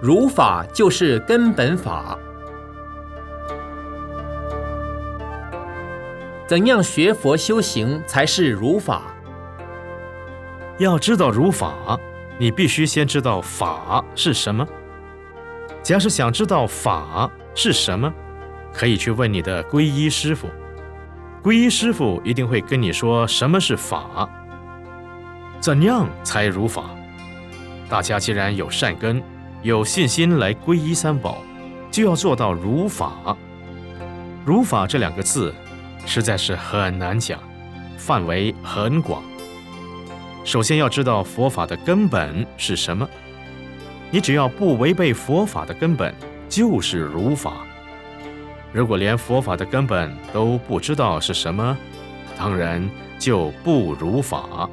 如法就是根本法。怎样学佛修行才是如法？要知道如法，你必须先知道法是什么。假使想知道法是什么，可以去问你的皈依师傅。皈依师傅一定会跟你说什么是法，怎样才如法。大家既然有善根，有信心来皈依三宝，就要做到如法。如法这两个字，实在是很难讲，范围很广。首先要知道佛法的根本是什么。你只要不违背佛法的根本，就是如法。如果连佛法的根本都不知道是什么，当然就不如法。